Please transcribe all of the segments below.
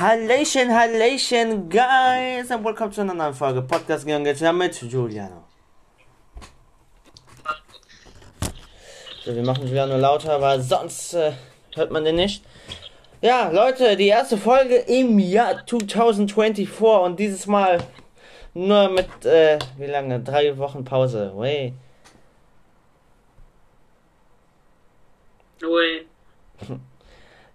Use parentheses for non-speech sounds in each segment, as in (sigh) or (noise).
Hallöchen, Hallöchen, guys, and welcome zu einer neuen Folge Podcast Gegangen mit Giuliano. So, wir machen Giuliano lauter, weil sonst äh, hört man den nicht. Ja, Leute, die erste Folge im Jahr 2024 und dieses Mal nur mit, äh, wie lange? Drei Wochen Pause. Way. Ui. (laughs)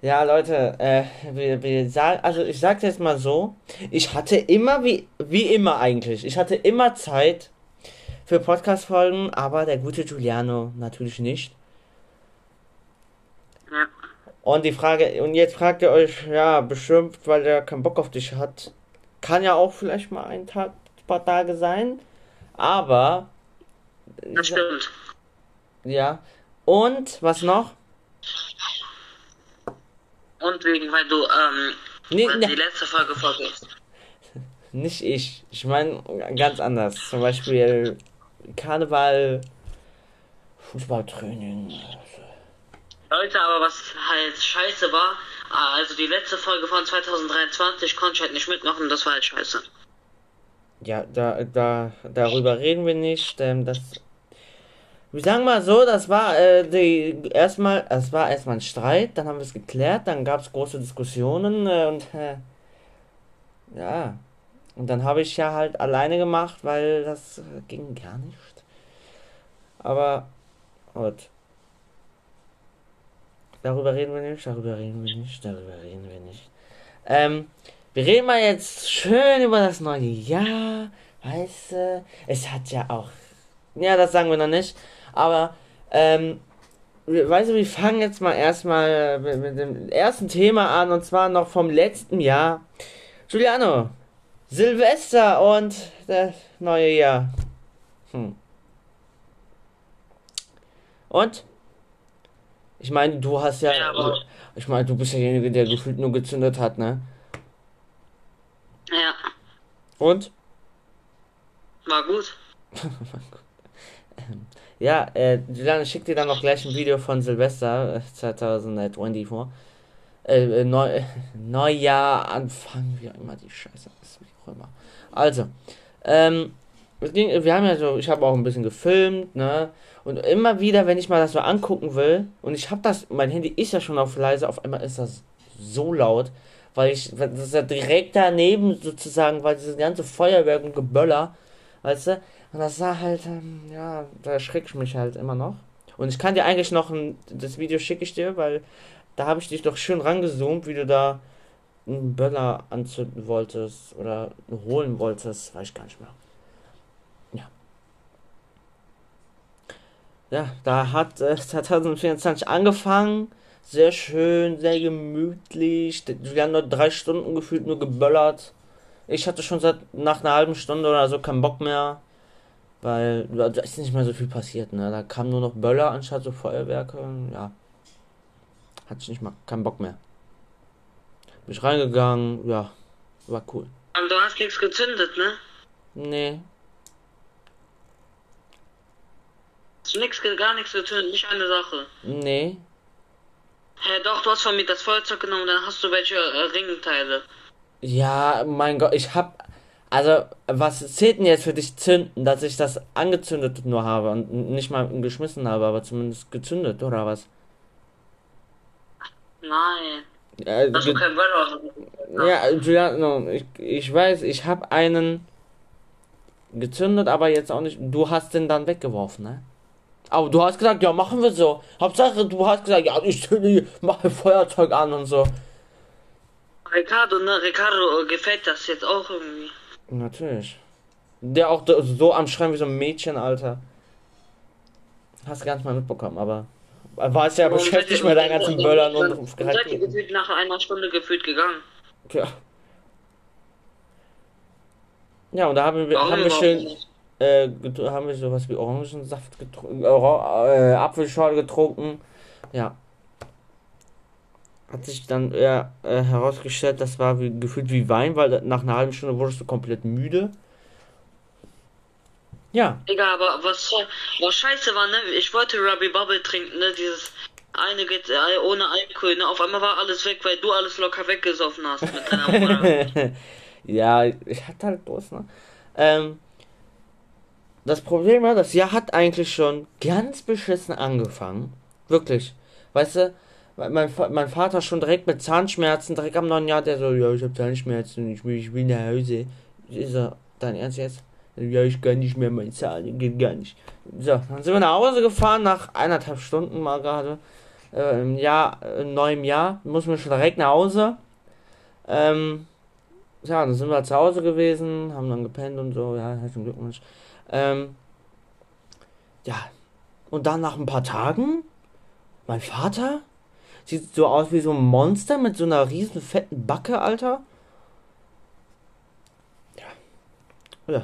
Ja, Leute, äh, wir, wir sagen, also ich sag's jetzt mal so, ich hatte immer, wie, wie immer eigentlich, ich hatte immer Zeit für Podcast-Folgen, aber der gute Giuliano natürlich nicht. Ja. Und die Frage, und jetzt fragt ihr euch, ja, bestimmt, weil er keinen Bock auf dich hat. Kann ja auch vielleicht mal ein Tag, ein paar Tage sein, aber, Das stimmt. ja. Und, was noch? Und wegen, weil du, ähm, Nee, ne- die letzte Folge vergisst. (laughs) Nicht ich. Ich meine ganz anders. Zum Beispiel Karneval, Fußballtraining. Leute, aber was halt scheiße war, also die letzte Folge von 2023 konnte ich halt nicht mitmachen, das war halt scheiße. Ja, da, da, darüber reden wir nicht. Ähm, das, wir sagen mal so, das war äh, die erstmal, es war erstmal ein Streit, dann haben wir es geklärt, dann gab es große Diskussionen äh, und äh, ja, und dann habe ich ja halt alleine gemacht, weil das äh, ging gar nicht. Aber gut. Darüber reden wir nicht, darüber reden wir nicht, darüber reden wir nicht. Ähm, wir reden mal jetzt schön über das neue Jahr. Weißt du, es hat ja auch. Ja, das sagen wir noch nicht. Aber, ähm, weißt du, wir fangen jetzt mal erstmal mit, mit dem ersten Thema an und zwar noch vom letzten Jahr. Giuliano, Silvester und das neue Jahr. Hm. Und? Ich meine, du hast ja. Ja, ich meine, du bist derjenige, der gefühlt nur gezündet hat, ne? Ja, Und? war gut. (laughs) Ja, äh, Julian schickt dir dann noch gleich ein Video von Silvester äh, 2024. Äh, äh, Neu (laughs) Neujahr, Anfang, wie auch immer die Scheiße ist, wie auch immer. Also, ähm, ging, wir haben ja so, ich habe auch ein bisschen gefilmt, ne? Und immer wieder, wenn ich mal das so angucken will, und ich habe das, mein Handy ist ja schon auf leise, auf einmal ist das so laut, weil ich, das ist ja direkt daneben sozusagen, weil dieses ganze Feuerwerk und Geböller, weißt du? Und das sah halt, ähm, ja, da erschreckt ich mich halt immer noch. Und ich kann dir eigentlich noch ein, das Video schicke ich dir, weil da habe ich dich doch schön rangezoomt, wie du da einen Böller anzünden wolltest oder holen wolltest, weiß ich gar nicht mehr. Ja. Ja, da hat äh, (laughs) 2024 angefangen. Sehr schön, sehr gemütlich. Wir haben nur drei Stunden gefühlt nur geböllert. Ich hatte schon seit nach einer halben Stunde oder so keinen Bock mehr. Weil da ist nicht mehr so viel passiert, ne? Da kamen nur noch Böller anstatt so Feuerwerke. Ja. Hatte ich nicht mal keinen Bock mehr. Bin ich reingegangen, ja. War cool. Aber du hast nichts gezündet, ne? Nee. Hast du nix, ge- gar nichts gezündet, nicht eine Sache. Nee. Hä, doch, du hast von mir das Feuerzeug genommen, dann hast du welche äh, Ringteile. Ja, mein Gott, ich hab. Also, was zählt denn jetzt für dich zünden, dass ich das angezündet nur habe und nicht mal geschmissen habe, aber zumindest gezündet, oder was? Nein. Äh, Hast du kein Böller? Ja, Giuliano, ich, ich weiß, ich habe einen gezündet, aber jetzt auch nicht. Du hast den dann weggeworfen, ne? Aber du hast gesagt, ja, machen wir so. Hauptsache, du hast gesagt, ja, ich zünde mache Feuerzeug an und so. Ricardo, ne? Ricardo äh, gefällt das jetzt auch irgendwie. Natürlich. Der auch so- am Schreien wie so ein Mädchen, Alter. Hast du gar nicht mal mitbekommen, aber. War es ja beschäftigt mit deinen ganzen Böllern und- und Seid ihr gefühlt nach einer Stunde gefühlt gegangen? Ja. Ja, und da haben wir, Warum haben wir schön. äh, haben wir sowas wie Orangensaft getrunken, äh, Apfelschorle getrunken. Ja. Hat sich dann eher äh, herausgestellt, das war wie, gefühlt wie Wein, weil nach einer halben Stunde wurdest du komplett müde. Ja, Egal, aber was, was scheiße war, ne? Ich wollte Ruby Bubble trinken, ne? Dieses eine geht äh, ohne Alkohol, ne? Auf einmal war alles weg, weil du alles locker weggesoffen hast mit deiner Mutter. (laughs) ja, ich hatte halt Durst, ne? Ähm, das Problem war, das Jahr hat eigentlich schon ganz beschissen angefangen. Wirklich. Weißt du, mein, mein Vater schon direkt mit Zahnschmerzen, direkt am neuen Jahr, der so, ja, ich hab Zahnschmerzen, ich will, ich will nach Hause. Ist er, dein Ernst jetzt? Ja, ich kann nicht mehr mein Zahn, geht gar nicht. So, dann sind wir nach Hause gefahren, nach eineinhalb Stunden mal gerade. Äh, Im Jahr, im neuen Jahr, muss man schon direkt nach Hause. Ähm, ja, dann sind wir zu Hause gewesen, haben dann gepennt und so, ja, herzlichen Glückwunsch. Ähm, ja, und dann nach ein paar Tagen, mein Vater sieht so aus wie so ein Monster mit so einer riesen fetten Backe, Alter. Ja,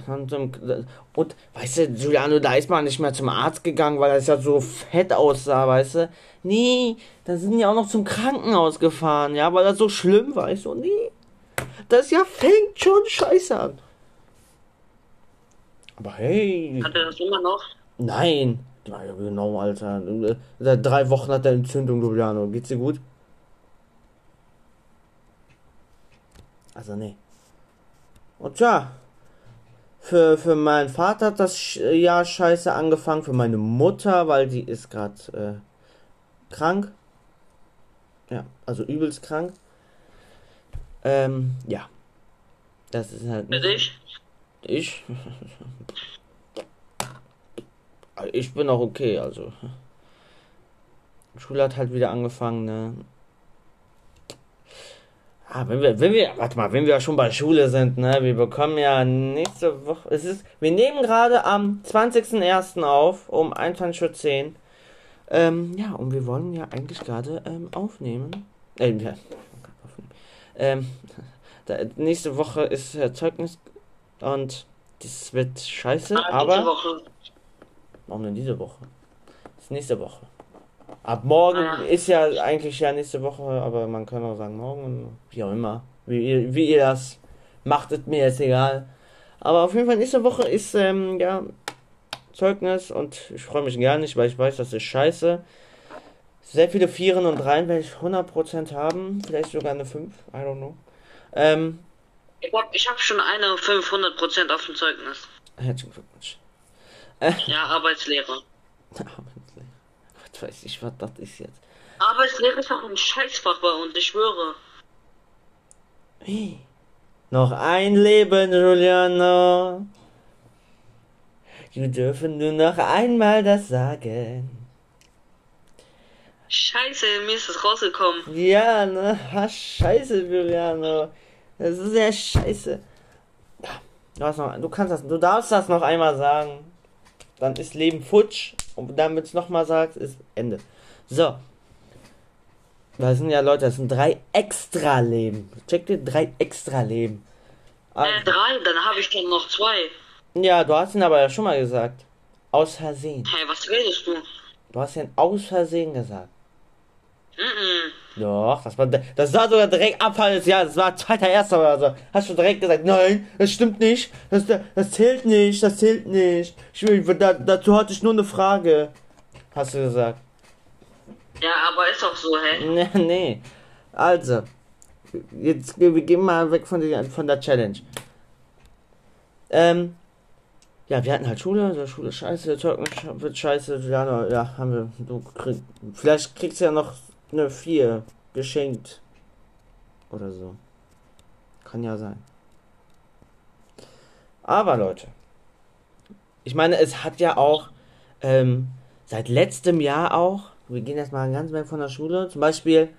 und weißt du, Giuliano, da ist man nicht mehr zum Arzt gegangen, weil er ja so fett aussah, weißt du? Nee, da sind die auch noch zum Krankenhaus gefahren, ja, weil das so schlimm war. Ich so, nee, das ja fängt schon scheiße an. Aber hey. Hat er das immer noch? Nein. Ja, genau, Alter. Seit drei Wochen hat er Entzündung, Giuliano. Geht's dir gut? Also, nee. Und ja, für, für meinen Vater hat das Jahr scheiße angefangen. Für meine Mutter, weil die ist gerade äh, krank. Ja, also übelst krank. Ähm, ja. Das ist halt. Dich? Ich? (laughs) ich bin auch okay, also. Schule hat halt wieder angefangen, ne? Ah, wenn wir, wenn wir, warte mal, wenn wir schon bei Schule sind, ne, wir bekommen ja nächste Woche, es ist, wir nehmen gerade am 20.01. auf, um 21.10 Uhr. Ähm, ja, und wir wollen ja eigentlich gerade ähm, aufnehmen. Äh, ja, ähm, da, nächste Woche ist äh, Zeugnis und das wird scheiße, ah, aber. Warum denn diese Woche? Das ist nächste Woche. Ab morgen ah. ist ja eigentlich ja nächste Woche, aber man kann auch sagen morgen, wie auch immer. Wie ihr, wie ihr das macht, ist mir jetzt egal. Aber auf jeden Fall nächste Woche ist ähm, ja Zeugnis und ich freue mich gar nicht, weil ich weiß, das ist scheiße. Sehr viele Vieren und Dreien werde ich 100% haben, vielleicht sogar eine 5, I don't know. Ähm, ich habe hab schon eine 500% auf dem Zeugnis. Herzlichen Glückwunsch. Ja, Arbeitslehrer. (laughs) Arbeitslehrer. Was weiß ich, was das ist jetzt. Arbeitslehrer ist auch ein Scheißfach bei uns, ich schwöre. Wie? Noch ein Leben, Giuliano. Wir dürfen nur noch einmal das sagen. Scheiße, mir ist das rausgekommen. Ja, ne? Ha, scheiße, Giuliano. Das ist ja scheiße. Du, noch, du kannst das, du darfst das noch einmal sagen. Dann ist Leben futsch. Und dann, wenn du es nochmal sagst, ist Ende. So. Das sind ja Leute, das sind drei extra Leben. Check dir drei extra Leben. Also, äh, drei, dann habe ich dann noch zwei. Ja, du hast ihn aber ja schon mal gesagt. Aus Versehen. Hey, was redest du? Du hast ihn aus Versehen gesagt. Doch, das war, das war sogar direkt Abfall des Jahres. Das war zweiter erster oder so. Hast du direkt gesagt, nein, das stimmt nicht. Das, das zählt nicht, das zählt nicht. Ich will, da, dazu hatte ich nur eine Frage. Hast du gesagt. Ja, aber ist doch so, hä? (laughs) Nee, nee. Also, jetzt wir gehen mal weg von der, von der Challenge. Ähm, ja, wir hatten halt Schule, der Schule scheiße, Zeugnis wird scheiße, ja, ja, haben wir, du krieg, vielleicht kriegst du ja noch eine 4 geschenkt. Oder so. Kann ja sein. Aber Leute, ich meine, es hat ja auch ähm, seit letztem Jahr auch, wir gehen jetzt mal ganz weg von der Schule, zum Beispiel,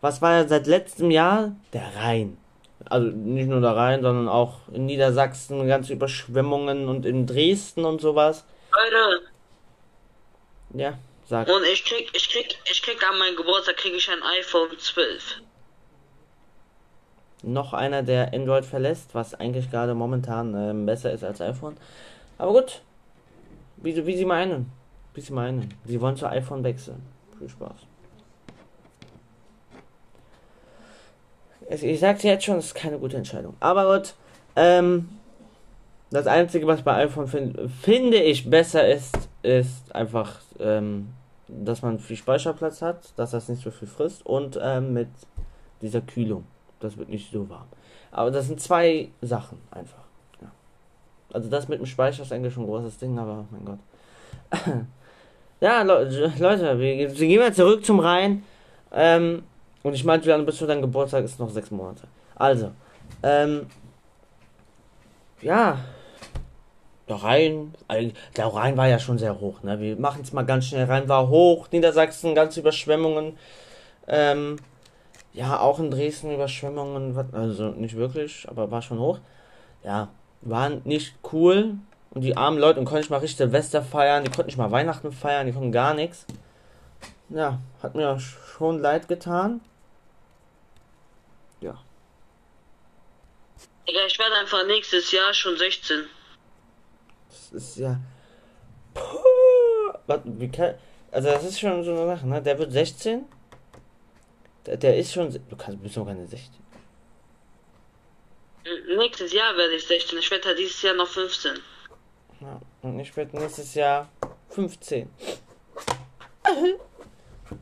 was war ja seit letztem Jahr? Der Rhein. Also nicht nur der Rhein, sondern auch in Niedersachsen ganze Überschwemmungen und in Dresden und sowas. Leute. Ja. Sag. Und ich krieg, ich krieg, ich krieg an meinem Geburtstag krieg ich ein iPhone 12. Noch einer, der Android verlässt, was eigentlich gerade momentan ähm, besser ist als iPhone. Aber gut. Wie, wie sie meinen. Wie sie meinen. Sie wollen zu iPhone wechseln. Viel Spaß. Ich sag's jetzt schon, es ist keine gute Entscheidung. Aber gut. Ähm, das Einzige, was bei iPhone find, finde ich besser ist, ist einfach ähm, dass man viel Speicherplatz hat, dass das nicht so viel frisst und ähm, mit dieser Kühlung. Das wird nicht so warm. Aber das sind zwei Sachen einfach. Ja. Also das mit dem Speicher ist eigentlich schon ein großes Ding, aber mein Gott. (laughs) ja, Le Leute, wir, wir, gehen mal zurück zum Rhein. Ähm, und ich meinte, bis zu deinem Geburtstag ist noch sechs Monate. Also, ähm, ja, der Rhein, der Rhein war ja schon sehr hoch, ne? Wir machen es mal ganz schnell. Rhein war hoch, Niedersachsen, ganze Überschwemmungen. Ähm, ja, auch in Dresden Überschwemmungen, also nicht wirklich, aber war schon hoch. Ja, waren nicht cool. Und die armen Leute konnten nicht mal richtig Silvester feiern, die konnten nicht mal Weihnachten feiern, die konnten gar nichts. Ja, hat mir schon leid getan. Ja. Ja, ich werde einfach nächstes Jahr schon 16. Das ist ja. Puh, wie kann, also, das ist schon so eine Sache, ne? Der wird 16. Der, der ist schon. Du kannst, bist noch keine 16. Nächstes Jahr werde ich 16. Ich werde halt dieses Jahr noch 15. Ja, und ich werde nächstes Jahr 15.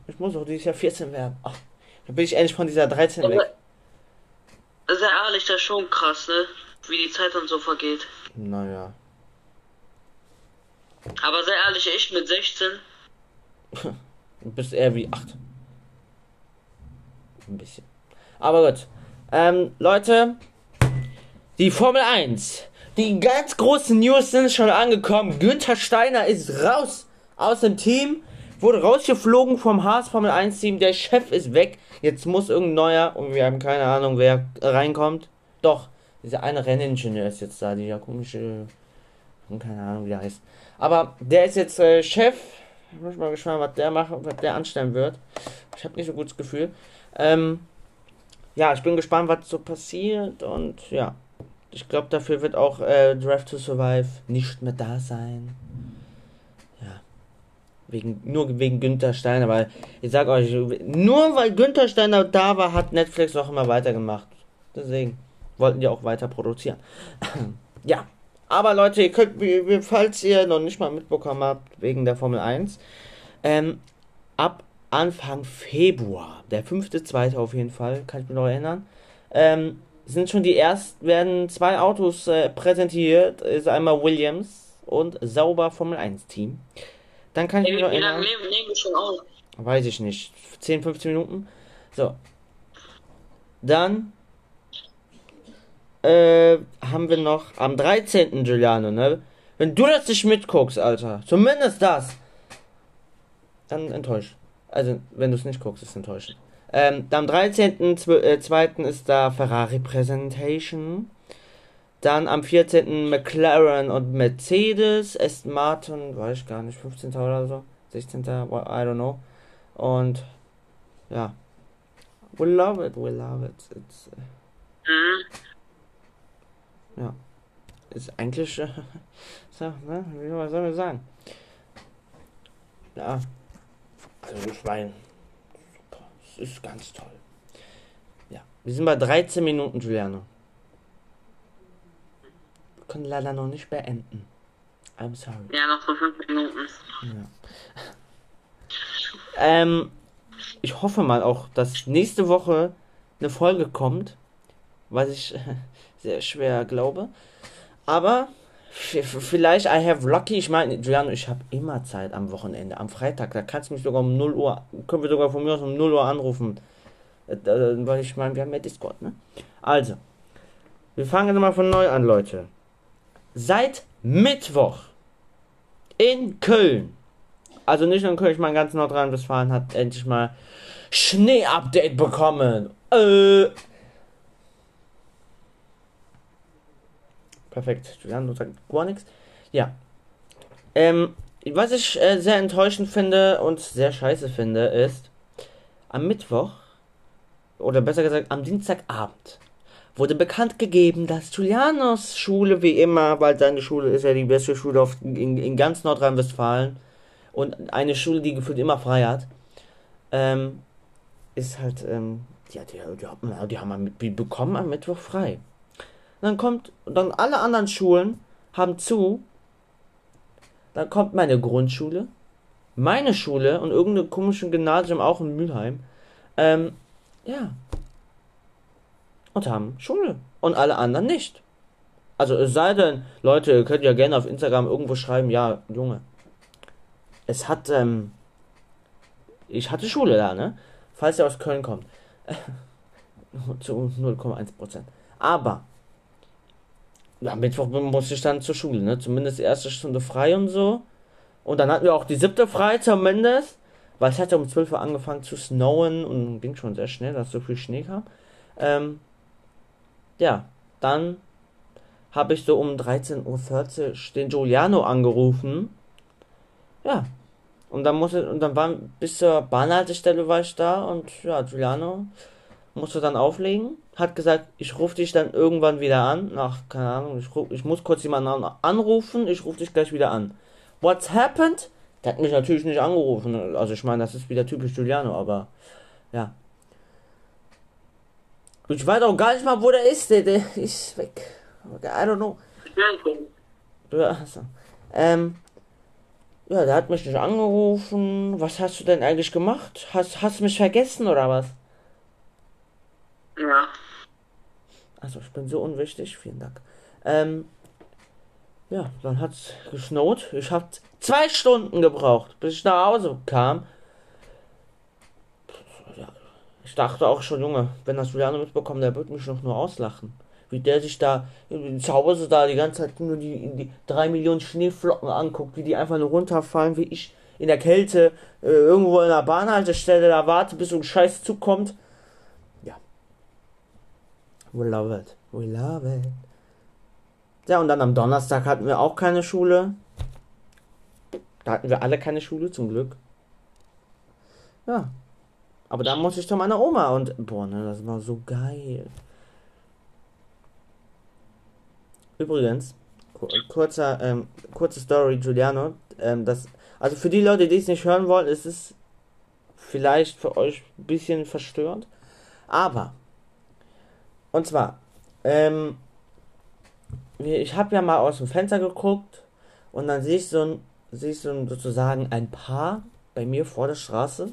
Ich muss auch dieses Jahr 14 werden. Ach, dann bin ich endlich von dieser 13 ja, weg. Sehr ehrlich, das ist schon krass, ne? Wie die Zeit dann so vergeht. Naja. Aber sehr ehrlich, ich mit 16. du bist eher wie 8. Ein bisschen. Aber gut. Ähm, Leute, die Formel 1. Die ganz großen News sind schon angekommen. Günther Steiner ist raus aus dem Team. Wurde rausgeflogen vom Haas Formel 1 Team. Der Chef ist weg. Jetzt muss irgendein neuer, und wir haben keine Ahnung, wer reinkommt. Doch, dieser eine Renningenieur ist jetzt da, dieser komische, keine Ahnung, wie der heißt. Aber der ist jetzt äh, Chef. Ich bin mal gespannt, was der macht, was der anstellen wird. Ich habe nicht so gutes Gefühl. Ähm, ja, ich bin gespannt, was so passiert und ja. Ich glaube, dafür wird auch äh, Draft to Survive nicht mehr da sein. Ja. Wegen, nur wegen Günther Steiner, weil ich sag euch, nur weil Günther Steiner da war, hat Netflix auch immer weitergemacht. Deswegen wollten die auch weiter produzieren. (clears throat) ja. Aber Leute, ihr könnt, falls ihr noch nicht mal mitbekommen habt, wegen der Formel 1, ähm, ab Anfang Februar, der 5.2. auf jeden Fall, kann ich mich noch erinnern, ähm, sind schon die ersten, werden zwei Autos äh, präsentiert, ist einmal Williams und Sauber Formel 1 Team. Dann kann ich mich noch erinnern. Weiß ich nicht. 10, 15 Minuten. So. Dann äh, haben wir noch am 13. Giuliano, ne? Wenn du das nicht mitguckst, Alter, zumindest das, dann enttäuscht. Also, wenn du es nicht guckst, ist enttäuschend. Ähm, am 13.2. Äh, ist da Ferrari Presentation. Dann am 14. McLaren und Mercedes. Aston Martin, weiß ich gar nicht, 15. oder so. 16. I don't know. Und ja. We love it, we love it. It's, äh, mhm. Ja. Ist eigentlich. Äh, (laughs) so, ne? Wie soll man sagen? Ja. Also ich meine, super. Es ist ganz toll. Ja. Wir sind bei 13 Minuten, Giuliano. Wir können leider noch nicht beenden. I'm sorry. Ja, noch so 5 Minuten. Ja. ähm, ich hoffe mal auch, dass nächste Woche eine Folge kommt, was ich (laughs) sehr schwer glaube. Aber vielleicht I have lucky. Ich meine, Giuliano, ich habe immer Zeit am Wochenende, am Freitag. Da kannst du mich sogar um 0 Uhr, können wir sogar von mir aus um 0 Uhr anrufen. Äh, weil ich meine, wir haben ja Discord, ne? Also, wir fangen mal von neu an, Leute. Seit Mittwoch in Köln, also nicht nur in Köln, ich meine ganz Nordrhein-Westfalen hat endlich mal Schnee-Update bekommen. Äh, Perfekt. Julian sagt gar nichts. Ja. Ähm, was ich äh, sehr enttäuschend finde und sehr scheiße finde, ist, am Mittwoch, oder besser gesagt am Dienstagabend, wurde bekannt gegeben, dass Julianos Schule, wie immer, weil seine Schule ist ja die beste Schule auf, in, in ganz Nordrhein-Westfalen und eine Schule, die gefühlt immer frei hat, ähm, ist halt, ähm, ja, die, die, die haben am, bekommen am Mittwoch frei. Dann kommt, dann alle anderen Schulen haben zu. Dann kommt meine Grundschule, meine Schule und irgendeine komische Gymnasium auch in Mülheim. Ähm, ja. Und haben Schule. Und alle anderen nicht. Also es sei denn, Leute, ihr könnt ja gerne auf Instagram irgendwo schreiben, ja, Junge. Es hat, ähm, ich hatte Schule da, ne? Falls ihr aus Köln kommt. (laughs) zu 0,1%. Aber ja, Mittwoch musste ich dann zur Schule, ne? Zumindest erste Stunde frei und so. Und dann hatten wir auch die siebte frei zumindest. Weil es hat ja um 12 Uhr angefangen zu snowen und ging schon sehr schnell, dass so viel Schnee kam. Ähm, ja, dann habe ich so um 13.40 Uhr den Giuliano angerufen. Ja. Und dann musste, und dann war bis zur Bahnhaltestelle war ich da und ja, Giuliano musste dann auflegen, hat gesagt, ich rufe dich dann irgendwann wieder an. Nach, keine Ahnung, ich, ruf, ich muss kurz jemanden anrufen, ich rufe dich gleich wieder an. What's happened? Der hat mich natürlich nicht angerufen. Also ich meine, das ist wieder typisch Giuliano, aber ja. Ich weiß auch gar nicht mal, wo der ist. Der, der ist weg. I don't know. Ja, also. Ähm, ja, der hat mich nicht angerufen. Was hast du denn eigentlich gemacht? Hast, hast du mich vergessen oder was? Ja. Also, ich bin so unwichtig. Vielen Dank. Ähm, ja, dann hat's gesnowt. Ich hab zwei Stunden gebraucht, bis ich nach Hause kam. Ich dachte auch schon, Junge, wenn das Juliane mitbekommt, der wird mich noch nur auslachen. Wie der sich da zu Hause da die ganze Zeit nur die, die drei Millionen Schneeflocken anguckt, wie die einfach nur runterfallen, wie ich in der Kälte äh, irgendwo in der Bahnhaltestelle da warte, bis so ein Scheiß zukommt. We love it. We love it. Ja, und dann am Donnerstag hatten wir auch keine Schule. Da hatten wir alle keine Schule, zum Glück. Ja. Aber da musste ich zu meiner Oma und, boah, ne, das war so geil. Übrigens, kurzer, ähm, kurze Story, Giuliano. Ähm, das, also für die Leute, die es nicht hören wollen, ist es vielleicht für euch ein bisschen verstörend. Aber und zwar, ähm, ich habe ja mal aus dem Fenster geguckt und dann sehe ich so ein, sehe ich so ein, sozusagen ein Paar bei mir vor der Straße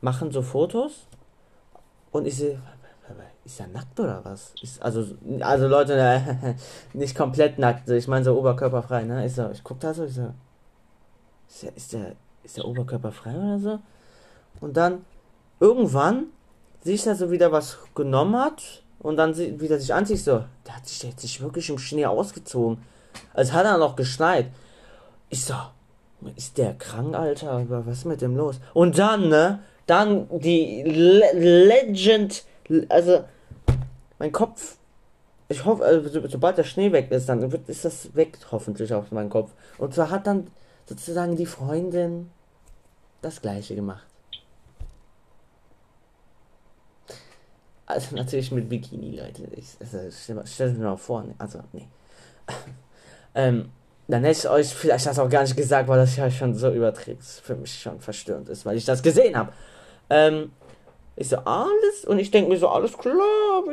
machen so Fotos und ich sehe, ist er nackt oder was? Ist, also, also Leute, äh, (laughs) nicht komplett nackt, ich meine so oberkörperfrei, ne? Ist er, ich guck da so, ich so, ist der, ist der, ist der oberkörperfrei oder so? Und dann irgendwann sehe ich da so wieder was genommen hat und dann wieder sich anzieht, so, der hat sich sich wirklich im Schnee ausgezogen. Als hat er noch geschneit. Ich so, ist der krank, Alter? Was ist mit dem los? Und dann, ne? Dann die Le Legend, also mein Kopf, ich hoffe, also, sobald der Schnee weg ist, dann wird, ist das weg, hoffentlich auf meinem Kopf. Und zwar hat dann sozusagen die Freundin das gleiche gemacht. Also natürlich mit Bikini, Leute. Ich, also, stell, mir mal vor. Ne? Also, nee. (laughs) ähm, dann hätte ich euch vielleicht das auch gar nicht gesagt, weil das ja schon so überträgt für mich schon verstörend ist, weil ich das gesehen habe. Ähm, ich so, alles, und ich denke mir so, alles klar,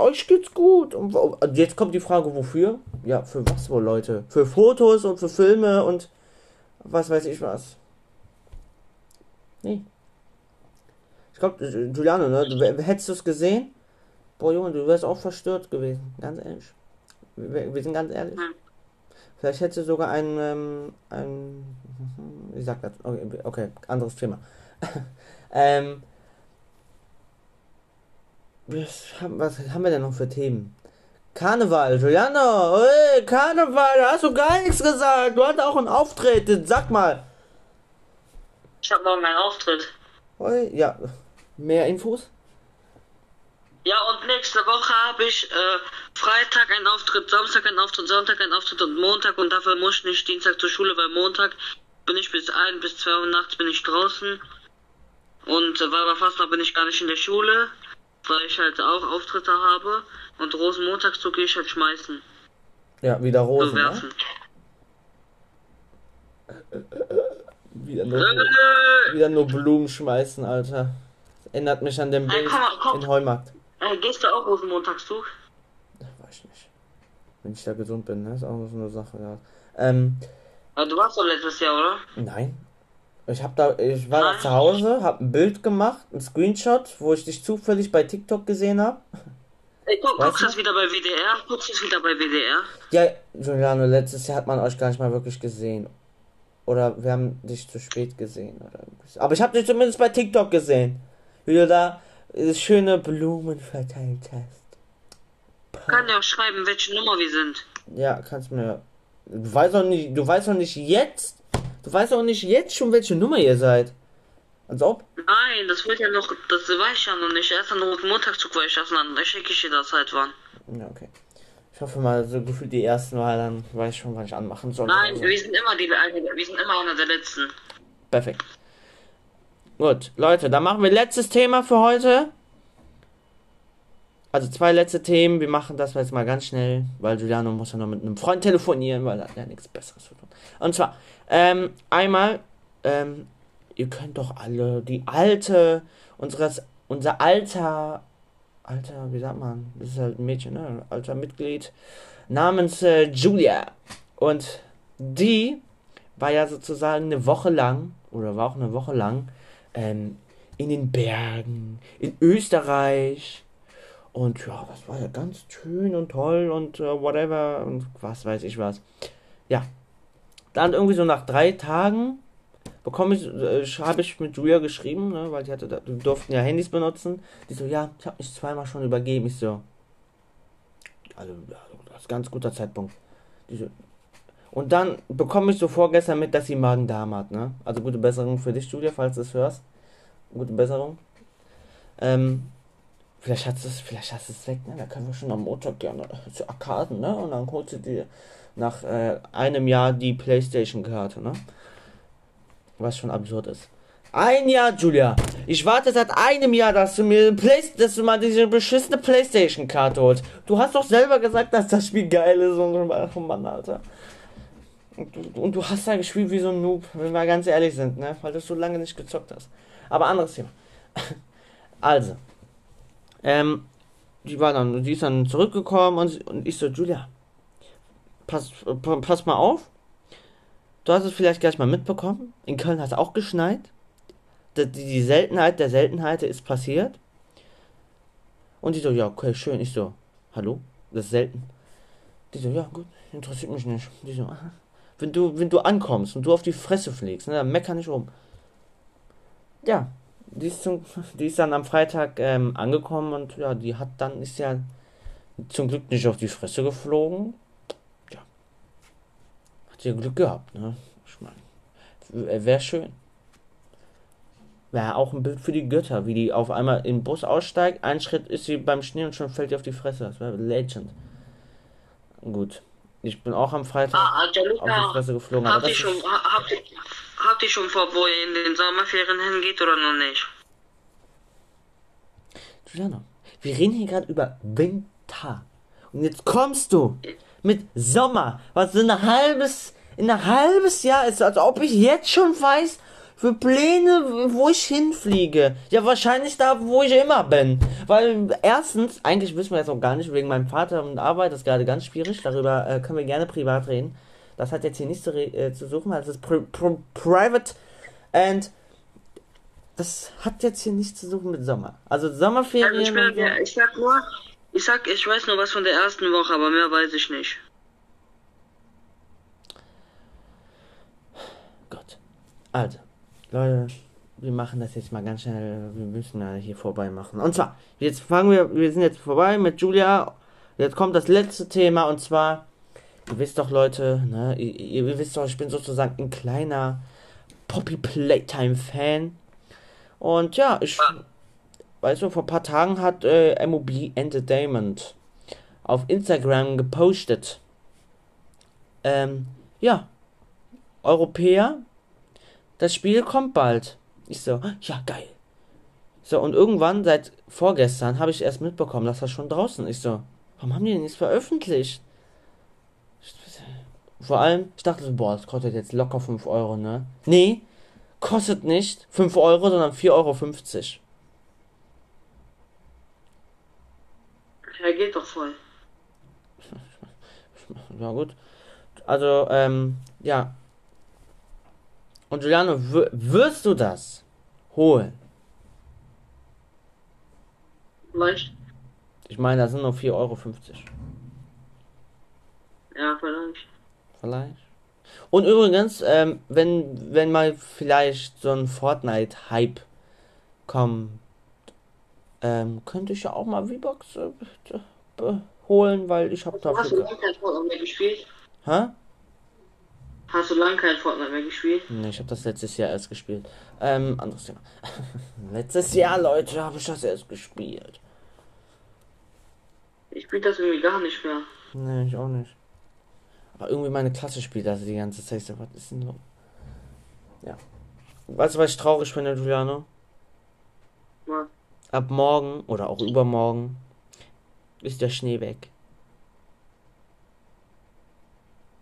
euch geht's gut. Und jetzt kommt die Frage, wofür? Ja, für was wohl, Leute? Für Fotos und für Filme und was weiß ich was. Nee, ich glaube, Giuliano, ne? Du, hättest du es gesehen? Boah, Junge, du wärst auch verstört gewesen. Ganz ehrlich. Wir, wir sind ganz ehrlich. Hm. Vielleicht hättest du sogar ein, ähm, ein, wie sagt das? Okay, okay anderes Thema. (laughs) ähm, was haben, was haben wir denn noch für Themen? Karneval, Giuliano, hey, Karneval, da hast du gar nichts gesagt. Du hattest auch einen Auftritt, sag mal. Ich hab morgen einen Auftritt. Hey, ja, Mehr Infos? Ja, und nächste Woche habe ich äh, Freitag einen Auftritt, Samstag einen Auftritt, Sonntag einen Auftritt und Montag und dafür muss ich nicht Dienstag zur Schule, weil Montag bin ich bis 1 bis 2 Uhr nachts bin ich draußen und äh, weil fast noch bin ich gar nicht in der Schule, weil ich halt auch Auftritte habe und Rosenmontagszug gehe ich halt schmeißen. Ja, wieder Rosen, ne? Wieder nur, äh, wieder nur Blumen schmeißen, Alter. Erinnert mich an den Bild komm. in Heumarkt. Äh, gehst du auch Rosenmontagszug? Weiß ich nicht. Wenn ich da gesund bin, ne? Ist auch so eine Sache, ja. Ähm, Aber du warst doch letztes Jahr, oder? Nein. Ich hab da, ich war noch zu Hause, hab ein Bild gemacht, ein Screenshot, wo ich dich zufällig bei TikTok gesehen hab. Ey, guck, guckst du das wieder bei WDR? Guckst du das wieder bei WDR? Ja, Giuliano, letztes Jahr hat man euch gar nicht mal wirklich gesehen. Oder wir haben dich zu spät gesehen. Oder Aber ich habe dich zumindest bei TikTok gesehen. Wie du da schöne Blumen verteilt hast. Kann ja auch schreiben, welche Nummer wir sind. Ja, kannst mir. Du weißt doch nicht, du weißt doch nicht jetzt, Du weißt auch nicht jetzt schon, welche Nummer ihr seid. Als ob? Nein, das wird ja noch, das weiß ich ja noch nicht. Erst an dem Montagszug war ich das dann. Da schicke ich dir das halt wann. Ja, okay. Ich hoffe mal, so gefühlt die ersten Mal, dann weiß ich schon, was ich anmachen soll. Nein, also. wir sind immer die, wir sind immer einer der letzten. Perfekt. Gut, Leute, dann machen wir letztes Thema für heute. Also zwei letzte Themen. Wir machen das jetzt mal ganz schnell, weil Giuliano muss ja noch mit einem Freund telefonieren, weil er hat ja nichts Besseres zu tun. Und zwar, ähm, einmal, ähm, ihr könnt doch alle die alte, unseres, unser alter, alter, wie sagt man, das ist halt ein Mädchen, ne? Alter Mitglied, namens äh, Julia. Und die war ja sozusagen eine Woche lang, oder war auch eine Woche lang, ähm, in den Bergen, in Österreich. Und ja, das war ja ganz schön und toll und uh, whatever und was weiß ich was. Ja, dann irgendwie so nach drei Tagen bekomme ich, äh, habe ich mit Julia geschrieben, ne, weil die hatte, die durften ja Handys benutzen. Die so, ja, ich habe mich zweimal schon übergeben. Ich so, also, das ist ganz guter Zeitpunkt. So, und dann bekomme ich so vorgestern mit, dass sie Magen-Darm hat, ne? Also gute Besserung für dich, Julia, falls du es hörst. Gute Besserung. Ähm, vielleicht hast du es, vielleicht hast es weg, ne? Da können wir schon am Montag gerne zu Arkaden, ne? Und dann holst du dir nach äh, einem Jahr die Playstation-Karte, ne? Was schon absurd ist. Ein Jahr, Julia. Ich warte seit einem Jahr, dass du mir Play dass du mal diese beschissene Playstation-Karte holst. Du hast doch selber gesagt, dass das Spiel geil ist und oh Mann, Alter. Und du, und du hast da gespielt wie so ein Noob, wenn wir ganz ehrlich sind, ne? Weil du so lange nicht gezockt hast. Aber anderes Thema. (laughs) Also. Ähm, die war dann, die ist dann zurückgekommen und, und ich so, Julia, pass, pass mal auf. Du hast es vielleicht gleich mal mitbekommen. In Köln hat es auch geschneit. Die, die Seltenheit der Seltenheit ist passiert. Und die so, ja, okay, schön. Ich so, hallo? Das ist selten. Die so, ja, gut, interessiert mich nicht. Die so, aha. Wenn du, wenn du ankommst und du auf die Fresse fliegst, ne, dann mecker nicht rum. Ja, die ist, zum, (laughs) die ist dann am Freitag ähm, angekommen und ja, die hat dann, ist ja zum Glück nicht auf die Fresse geflogen, hat ihr Glück gehabt, ne? Ich meine, wäre schön. Wäre auch ein Bild für die Götter, wie die auf einmal im Bus aussteigt, ein Schritt ist sie beim Schnee und schon fällt ihr auf die Fresse. Das wäre Legend. Gut. Ich bin auch am Freitag ah, Angelika, auf die Fresse geflogen. Habt ihr schon, habt, habt ihr schon vor, wo ihr in den Sommerferien hingeht oder noch nicht? Juliana, wir reden hier gerade über Winter. Und jetzt kommst du mit Sommer, was in ein halbes, in ein halbes Jahr ist, als ob ich jetzt schon weiß, für Pläne, wo ich hinfliege. Ja, wahrscheinlich da, wo ich immer bin. Weil erstens, eigentlich wissen wir jetzt auch gar nicht, wegen meinem Vater und Arbeit, das ist gerade ganz schwierig, darüber äh, können wir gerne privat reden. Das hat jetzt hier nichts zu, äh, zu suchen, weil es ist pri pri private and das hat jetzt hier nichts zu suchen mit Sommer. Also Sommerferien. Also ich, will, ja, ich sag nur, ich sag, ich weiß nur was von der ersten Woche, aber mehr weiß ich nicht. Gut. Also, Leute, wir machen das jetzt mal ganz schnell. Wir müssen ja hier vorbei machen. Und zwar, jetzt fangen wir, wir sind jetzt vorbei mit Julia. Jetzt kommt das letzte Thema und zwar, ihr wisst doch, Leute, ne, ihr, ihr wisst doch, ich bin sozusagen ein kleiner Poppy Playtime Fan. Und ja, ich. Weißt du, vor ein paar Tagen hat äh, MOB Entertainment auf Instagram gepostet. Ähm, ja, Europäer, das Spiel kommt bald. Ich so, ja, geil. So, und irgendwann, seit vorgestern, habe ich erst mitbekommen, dass das schon draußen ist. So, warum haben die denn nichts veröffentlicht? Vor allem, ich dachte so, boah, das kostet jetzt locker 5 Euro, ne? Nee, kostet nicht 5 Euro, sondern 4,50 Euro. Ja, geht doch voll. Ja, gut. Also, ähm, ja. Und Giuliano, wirst du das holen? Vielleicht? Ich meine, das sind nur 4,50 Euro. Ja, vielleicht. Vielleicht. Und übrigens, ähm, wenn, wenn mal vielleicht so ein Fortnite-Hype kommt, ähm, könnte ich ja auch mal V-Box äh, holen, weil ich habe Hast du Fortnite gespielt? Hä? Hast du lange kein Fortnite mehr gespielt? Ne, ich habe das letztes Jahr erst gespielt. Ähm, anderes Thema. (laughs) letztes Jahr, Leute, habe ich das erst gespielt. Ich spiele das irgendwie gar nicht mehr. Ne, ich auch nicht. Aber irgendwie meine Klasse spielt das die ganze Zeit. So, Was ist denn los? Ja. Weißt du, was ich traurig finde, Giuliano? Was? Ab morgen oder auch übermorgen ist der Schnee weg.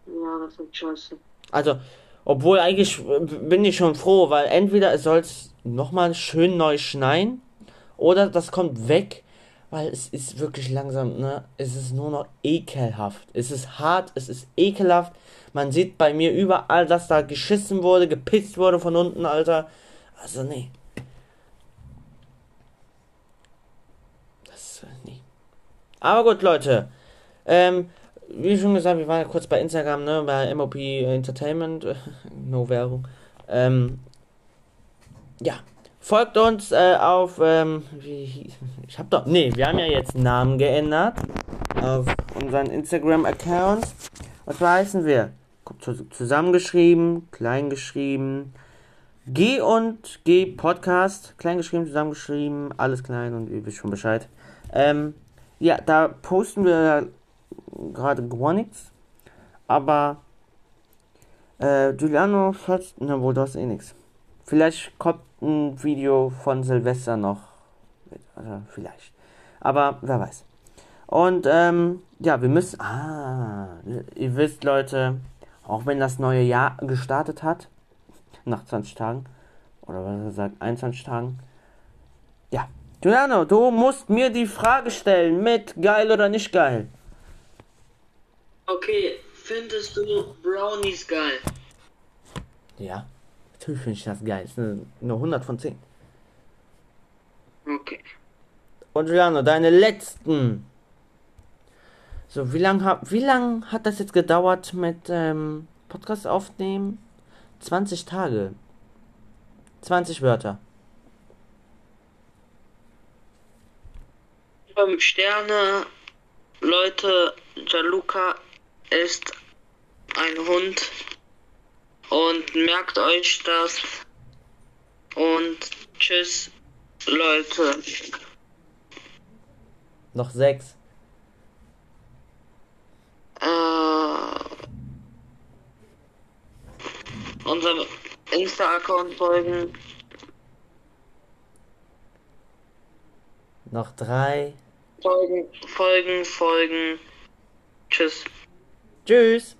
Ja, das ist scheiße. Also, obwohl eigentlich bin ich schon froh, weil entweder es soll nochmal schön neu schneien oder das kommt weg, weil es ist wirklich langsam, ne? Es ist nur noch ekelhaft. Es ist hart, es ist ekelhaft. Man sieht bei mir überall, dass da geschissen wurde, gepisst wurde von unten, Alter. Also, nee. Das, äh, nee. Aber gut, Leute. Ähm, wie schon gesagt, wir waren ja kurz bei Instagram, ne, bei MOP Entertainment, (laughs) no Werbung. Ähm, ja, folgt uns äh, auf, ähm, wie, ich hab doch, nee, wir haben ja jetzt Namen geändert auf unseren Instagram-Accounts. Was heißen wir? Zu- Zusammengeschrieben, kleingeschrieben, G und G Podcast, kleingeschrieben, zusammengeschrieben, alles klein und ihr wisst schon Bescheid. Ähm, ja, da posten wir gerade gar nichts. Aber äh, Giuliano, falls. Na wohl, du hast eh nichts. Vielleicht kommt ein Video von Silvester noch. Also, vielleicht. Aber wer weiß. Und ähm, ja, wir müssen. Ah, ihr wisst, Leute, auch wenn das neue Jahr gestartet hat, nach 20 Tagen, oder was er sagt, 21 Tagen. Ja, Giuliano, du musst mir die Frage stellen mit geil oder nicht geil. Okay, findest du Brownies geil? Ja, natürlich finde ich das geil. Ist eine, eine 100 von 10. Okay. Und Giuliano, deine letzten. So, wie lang, hab, wie lang hat das jetzt gedauert mit ähm, Podcast aufnehmen? 20 Tage. 20 Wörter. Fünf Sterne, Leute, Jaluka ist ein Hund und merkt euch das und tschüss, Leute. Noch 6. Äh, unserem Insta-Account folgen. Noch 3. Folgen, folgen, folgen. Tschüss. Tschüss.